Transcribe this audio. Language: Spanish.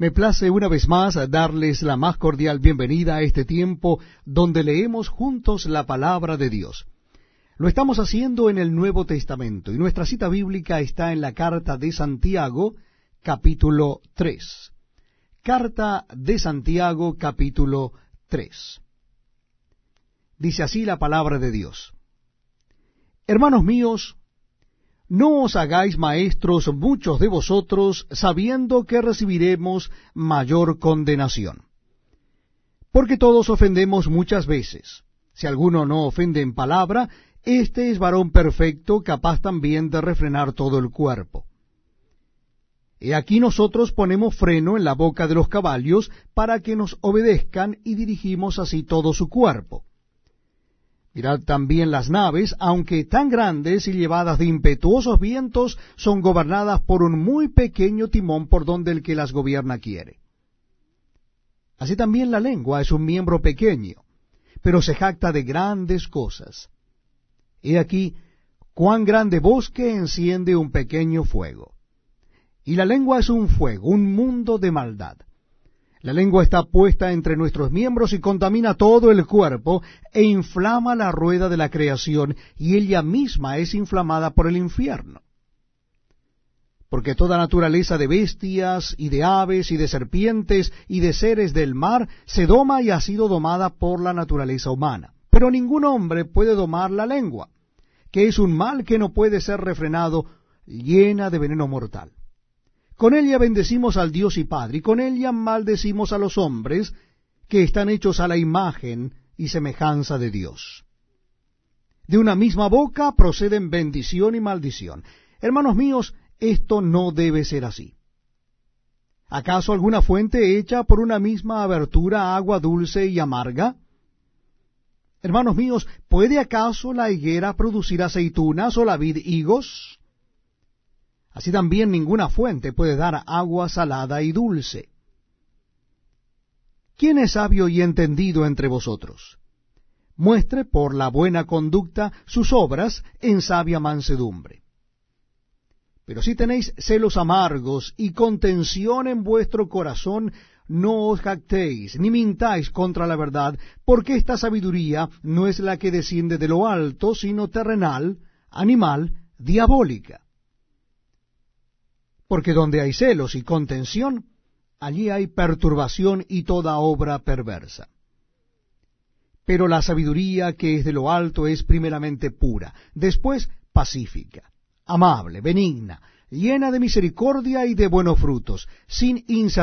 Me place una vez más darles la más cordial bienvenida a este tiempo donde leemos juntos la palabra de Dios. Lo estamos haciendo en el Nuevo Testamento y nuestra cita bíblica está en la carta de Santiago, capítulo 3. Carta de Santiago, capítulo 3. Dice así la palabra de Dios. Hermanos míos, no os hagáis maestros muchos de vosotros, sabiendo que recibiremos mayor condenación. Porque todos ofendemos muchas veces. Si alguno no ofende en palabra, éste es varón perfecto, capaz también de refrenar todo el cuerpo. He aquí nosotros ponemos freno en la boca de los caballos para que nos obedezcan y dirigimos así todo su cuerpo. Mirad también las naves, aunque tan grandes y llevadas de impetuosos vientos, son gobernadas por un muy pequeño timón por donde el que las gobierna quiere. Así también la lengua es un miembro pequeño, pero se jacta de grandes cosas. He aquí cuán grande bosque enciende un pequeño fuego. Y la lengua es un fuego, un mundo de maldad. La lengua está puesta entre nuestros miembros y contamina todo el cuerpo e inflama la rueda de la creación y ella misma es inflamada por el infierno. Porque toda naturaleza de bestias y de aves y de serpientes y de seres del mar se doma y ha sido domada por la naturaleza humana. Pero ningún hombre puede domar la lengua, que es un mal que no puede ser refrenado, llena de veneno mortal. Con ella bendecimos al Dios y Padre, y con ella maldecimos a los hombres que están hechos a la imagen y semejanza de Dios. De una misma boca proceden bendición y maldición. Hermanos míos, esto no debe ser así. ¿Acaso alguna fuente hecha por una misma abertura agua dulce y amarga? Hermanos míos, ¿puede acaso la higuera producir aceitunas o la vid higos? Así también ninguna fuente puede dar agua salada y dulce. ¿Quién es sabio y entendido entre vosotros? Muestre por la buena conducta sus obras en sabia mansedumbre. Pero si tenéis celos amargos y contención en vuestro corazón, no os jactéis, ni mintáis contra la verdad, porque esta sabiduría no es la que desciende de lo alto, sino terrenal, animal, diabólica porque donde hay celos y contención, allí hay perturbación y toda obra perversa. Pero la sabiduría que es de lo alto es primeramente pura, después pacífica, amable, benigna, llena de misericordia y de buenos frutos, sin incertidumbre